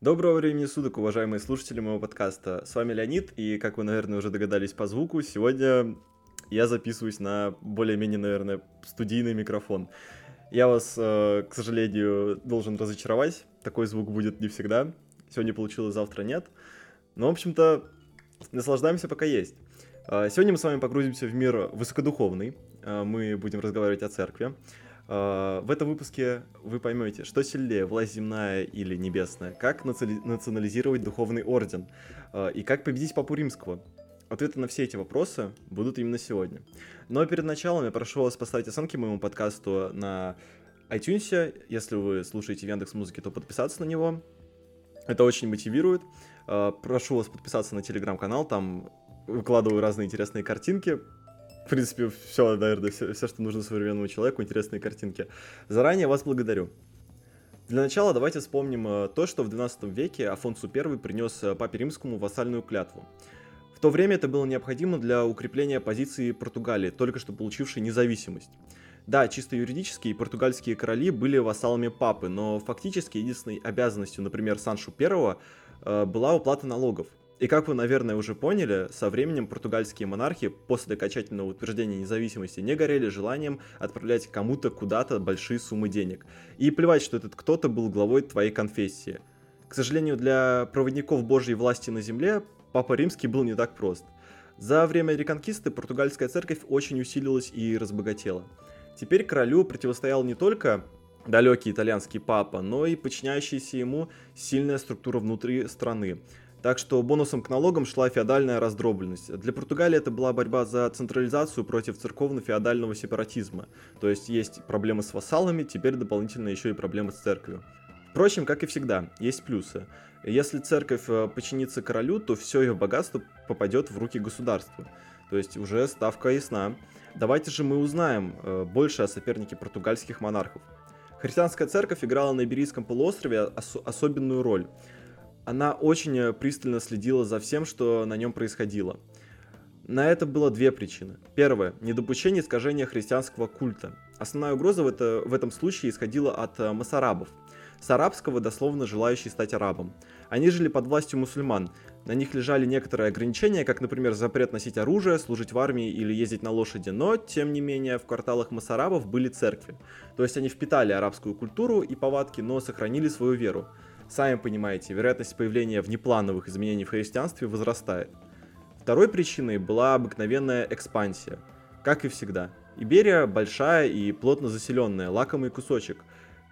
Доброго времени суток, уважаемые слушатели моего подкаста. С вами Леонид, и, как вы, наверное, уже догадались по звуку, сегодня я записываюсь на более-менее, наверное, студийный микрофон. Я вас, э, к сожалению, должен разочаровать. Такой звук будет не всегда. Сегодня получилось, завтра нет. Но, в общем-то, наслаждаемся, пока есть. Э, сегодня мы с вами погрузимся в мир высокодуховный. Э, мы будем разговаривать о церкви. В этом выпуске вы поймете, что сильнее, власть земная или небесная, как национализировать духовный орден и как победить Папу Римского. Ответы на все эти вопросы будут именно сегодня. Но перед началом я прошу вас поставить оценки моему подкасту на iTunes. Если вы слушаете в Яндекс Музыке, то подписаться на него. Это очень мотивирует. Прошу вас подписаться на телеграм-канал, там выкладываю разные интересные картинки, в принципе, все, наверное, все, все, что нужно современному человеку, интересные картинки. Заранее вас благодарю. Для начала давайте вспомним э, то, что в 12 веке Афонсу I принес э, Папе Римскому вассальную клятву. В то время это было необходимо для укрепления позиции Португалии, только что получившей независимость. Да, чисто юридически португальские короли были вассалами папы, но фактически единственной обязанностью, например, Саншу I э, была уплата налогов. И как вы, наверное, уже поняли, со временем португальские монархи после окончательного утверждения независимости не горели желанием отправлять кому-то куда-то большие суммы денег. И плевать, что этот кто-то был главой твоей конфессии. К сожалению, для проводников Божьей власти на земле Папа Римский был не так прост. За время реконкисты португальская церковь очень усилилась и разбогатела. Теперь королю противостоял не только далекий итальянский папа, но и подчиняющаяся ему сильная структура внутри страны. Так что бонусом к налогам шла феодальная раздробленность. Для Португалии это была борьба за централизацию против церковно-феодального сепаратизма. То есть есть проблемы с вассалами, теперь дополнительно еще и проблемы с церковью. Впрочем, как и всегда, есть плюсы. Если церковь э, подчинится королю, то все ее богатство попадет в руки государства. То есть уже ставка ясна. Давайте же мы узнаем э, больше о сопернике португальских монархов. Христианская церковь играла на Иберийском полуострове ос- особенную роль она очень э, пристально следила за всем, что на нем происходило. На это было две причины. Первое – недопущение искажения христианского культа. Основная угроза в, это, в этом случае исходила от э, масарабов. С арабского дословно желающий стать арабом. Они жили под властью мусульман. На них лежали некоторые ограничения, как, например, запрет носить оружие, служить в армии или ездить на лошади, но, тем не менее, в кварталах масарабов были церкви. То есть они впитали арабскую культуру и повадки, но сохранили свою веру. Сами понимаете, вероятность появления внеплановых изменений в христианстве возрастает. Второй причиной была обыкновенная экспансия. Как и всегда. Иберия большая и плотно заселенная, лакомый кусочек.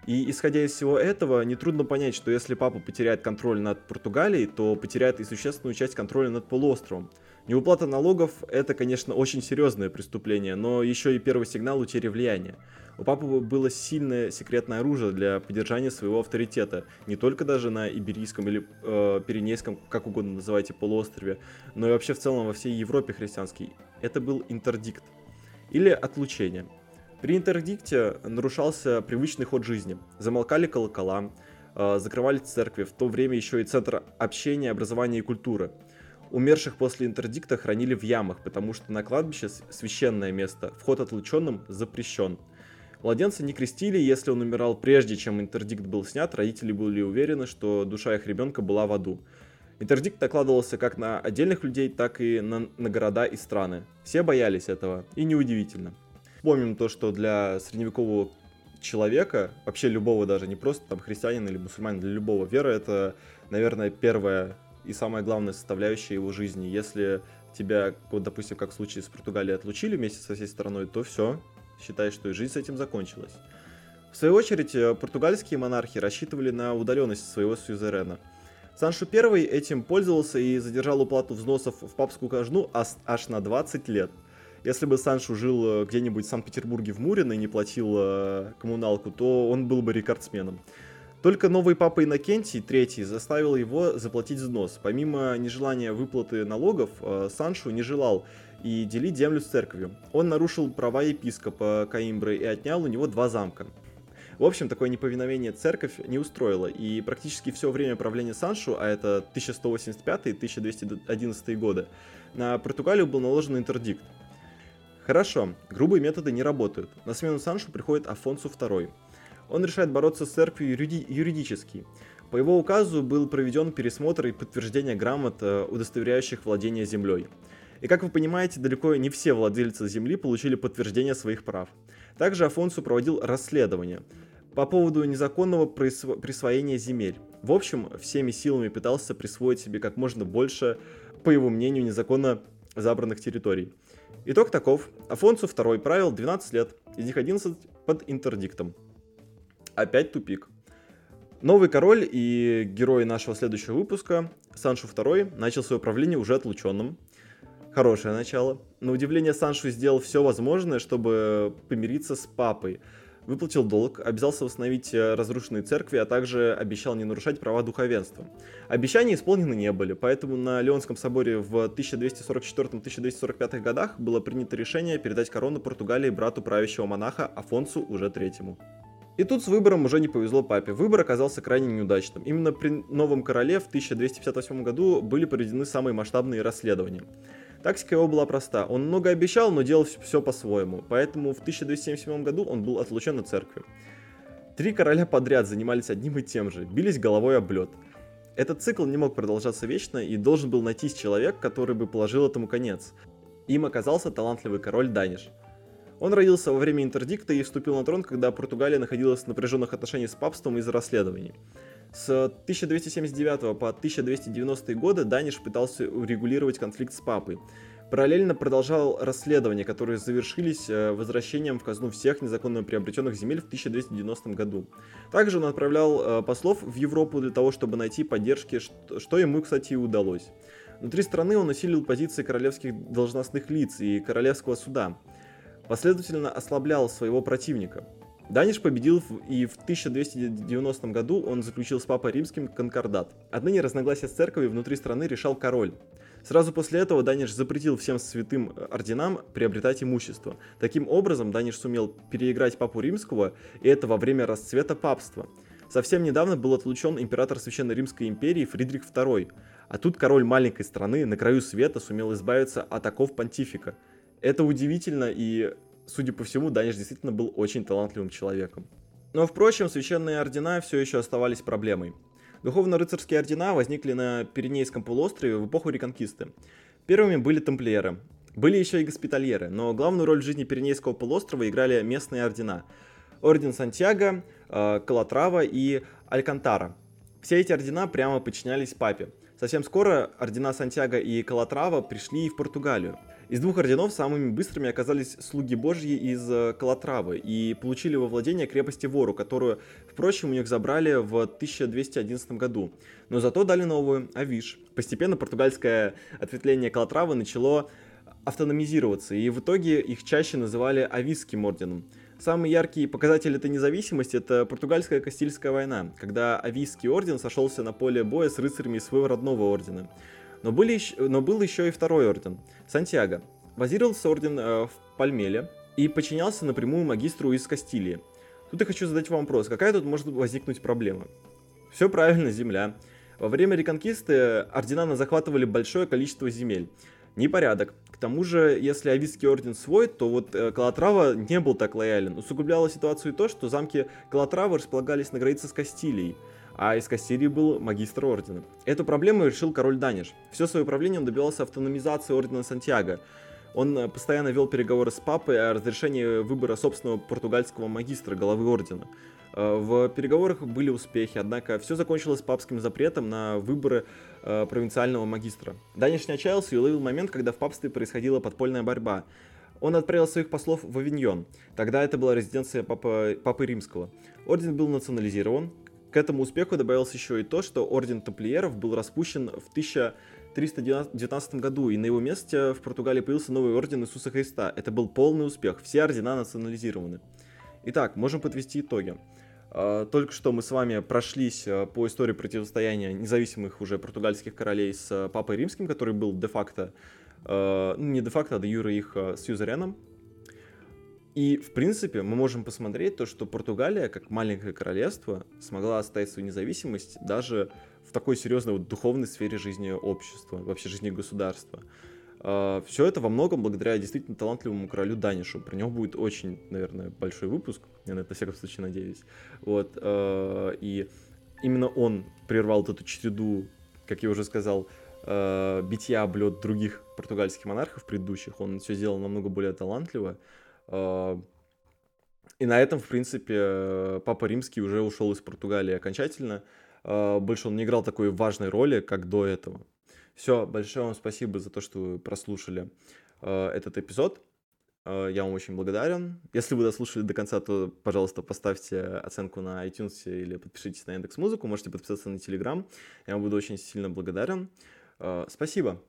И исходя из всего этого, нетрудно понять, что если папа потеряет контроль над Португалией, то потеряет и существенную часть контроля над полуостровом. Неуплата налогов – это, конечно, очень серьезное преступление, но еще и первый сигнал утери влияния. У папы было сильное секретное оружие для поддержания своего авторитета, не только даже на Иберийском или э, Пиренейском, как угодно называйте, полуострове, но и вообще в целом во всей Европе христианской. Это был интердикт или отлучение. При интердикте нарушался привычный ход жизни. Замолкали колокола, э, закрывали церкви, в то время еще и центр общения, образования и культуры – Умерших после интердикта хранили в ямах, потому что на кладбище священное место, вход отлученным запрещен. Младенца не крестили, если он умирал прежде, чем интердикт был снят, родители были уверены, что душа их ребенка была в аду. Интердикт накладывался как на отдельных людей, так и на, на города и страны. Все боялись этого, и неудивительно. Помним то, что для средневекового человека, вообще любого даже, не просто там христианина или мусульманина, для любого вера это, наверное, первая и самая главная составляющая его жизни. Если тебя, вот, допустим, как в случае с Португалией, отлучили вместе со всей страной, то все, считай, что и жизнь с этим закончилась. В свою очередь, э, португальские монархи рассчитывали на удаленность своего сюзерена. Саншу I этим пользовался и задержал уплату взносов в папскую казну аж на 20 лет. Если бы Саншу жил э, где-нибудь в Санкт-Петербурге в Мурино и не платил э, коммуналку, то он был бы рекордсменом. Только новый папа Иннокентий III заставил его заплатить взнос. Помимо нежелания выплаты налогов, э, Саншу не желал и делить землю с церковью. Он нарушил права епископа Каимбры и отнял у него два замка. В общем, такое неповиновение церковь не устроила, и практически все время правления Саншу, а это 1185-1211 годы, на Португалию был наложен интердикт. Хорошо, грубые методы не работают. На смену Саншу приходит Афонсу II. Он решает бороться с церковью юриди- юридически. По его указу был проведен пересмотр и подтверждение грамот, э, удостоверяющих владение землей. И как вы понимаете, далеко не все владельцы земли получили подтверждение своих прав. Также Афонсу проводил расследование по поводу незаконного присвоения земель. В общем, всеми силами пытался присвоить себе как можно больше, по его мнению, незаконно забранных территорий. Итог таков. Афонсу II правил 12 лет, из них 11 под интердиктом. Опять тупик. Новый король и герой нашего следующего выпуска, Саншу II, начал свое правление уже отлученным. Хорошее начало. На удивление Саншу сделал все возможное, чтобы помириться с папой. Выплатил долг, обязался восстановить э, разрушенные церкви, а также обещал не нарушать права духовенства. Обещания исполнены не были, поэтому на Леонском соборе в 1244-1245 годах было принято решение передать корону Португалии брату правящего монаха Афонсу уже третьему. И тут с выбором уже не повезло папе. Выбор оказался крайне неудачным. Именно при новом короле в 1258 году были проведены самые масштабные расследования. Тактика его была проста. Он много обещал, но делал все по-своему. Поэтому в 1277 году он был отлучен от церкви. Три короля подряд занимались одним и тем же, бились головой об лед. Этот цикл не мог продолжаться вечно и должен был найтись человек, который бы положил этому конец. Им оказался талантливый король Даниш – он родился во время интердикта и вступил на трон, когда Португалия находилась в напряженных отношениях с папством из-за расследований. С 1279 по 1290 годы Даниш пытался урегулировать конфликт с папой. Параллельно продолжал расследования, которые завершились э, возвращением в казну всех незаконно приобретенных земель в 1290 году. Также он отправлял э, послов в Европу для того, чтобы найти поддержки, что ему, кстати, и удалось. Внутри страны он усилил позиции королевских должностных лиц и королевского суда последовательно ослаблял своего противника. Даниш победил и в 1290 году он заключил с Папой Римским конкордат. Отныне разногласия с церковью внутри страны решал король. Сразу после этого Даниш запретил всем святым орденам приобретать имущество. Таким образом, Даниш сумел переиграть Папу Римского, и это во время расцвета папства. Совсем недавно был отлучен император Священной Римской империи Фридрих II, а тут король маленькой страны на краю света сумел избавиться от оков понтифика – это удивительно, и, судя по всему, Даниш действительно был очень талантливым человеком. Но, впрочем, священные ордена все еще оставались проблемой. Духовно-рыцарские ордена возникли на Пиренейском полуострове в эпоху Реконкисты. Первыми были тамплиеры. Были еще и госпитальеры, но главную роль в жизни Пиренейского полуострова играли местные ордена. Орден Сантьяго, э, Калатрава и Алькантара. Все эти ордена прямо подчинялись папе. Совсем скоро ордена Сантьяго и Калатрава пришли и в Португалию. Из двух орденов самыми быстрыми оказались слуги божьи из э, Калатравы и получили во владение крепости Вору, которую, впрочем, у них забрали в 1211 году. Но зато дали новую, Авиш. Постепенно португальское ответвление Калатравы начало автономизироваться, и в итоге их чаще называли Ависским орденом. Самый яркий показатель этой независимости – это португальская Кастильская война, когда Авийский орден сошелся на поле боя с рыцарями своего родного ордена. Но, были но был еще и второй орден – Сантьяго. Базировался орден э, в Пальмеле и подчинялся напрямую магистру из Кастилии. Тут я хочу задать вам вопрос, какая тут может возникнуть проблема? Все правильно, земля. Во время реконкисты ордена захватывали большое количество земель. Непорядок. К тому же, если Авийский орден свой, то вот э, Калатрава не был так лоялен. Усугубляло ситуацию и то, что замки Калатравы располагались на границе с Кастилией а из Кастилии был магистр ордена. Эту проблему решил король Даниш. Все свое правление он добивался автономизации ордена Сантьяго. Он э, постоянно вел переговоры с папой о разрешении выбора собственного португальского магистра, главы ордена. Э, в переговорах были успехи, однако все закончилось папским запретом на выборы э, провинциального магистра. Даниш не отчаялся и уловил момент, когда в папстве происходила подпольная борьба. Он отправил своих послов в Авиньон. Тогда это была резиденция папы, папы Римского. Орден был национализирован, к этому успеху добавилось еще и то, что Орден Тамплиеров был распущен в 1319 году, и на его месте в Португалии появился новый Орден Иисуса Христа. Это был полный успех, все ордена национализированы. Итак, можем подвести итоги. А, только что мы с вами прошлись а, по истории противостояния независимых уже португальских королей с а, Папой Римским, который был де-факто, ну не де-факто, а де юра их сьюзереном, и, в принципе, мы можем посмотреть то, что Португалия, как маленькое королевство, смогла оставить свою независимость даже в такой серьезной вот, духовной сфере жизни общества, вообще жизни государства. А, Все это во многом благодаря действительно талантливому королю Данишу. Про него будет очень, наверное, большой выпуск. Я на это, всяком случае, надеюсь. Вот. А, и именно он прервал вот эту череду, как я уже сказал, э, битья об лед других португальских монархов предыдущих. Он все сделал намного более талантливо. Э, и на этом, в принципе, Папа Римский уже ушел из Португалии окончательно. Э, больше он не играл такой важной роли, как до этого. Все, большое вам спасибо за то, что вы прослушали э, этот эпизод. Э, я вам очень благодарен. Если вы дослушали до конца, то, пожалуйста, поставьте оценку на iTunes или подпишитесь на Яндекс Музыку. Можете подписаться на Telegram. Я вам буду очень сильно благодарен. Э, спасибо.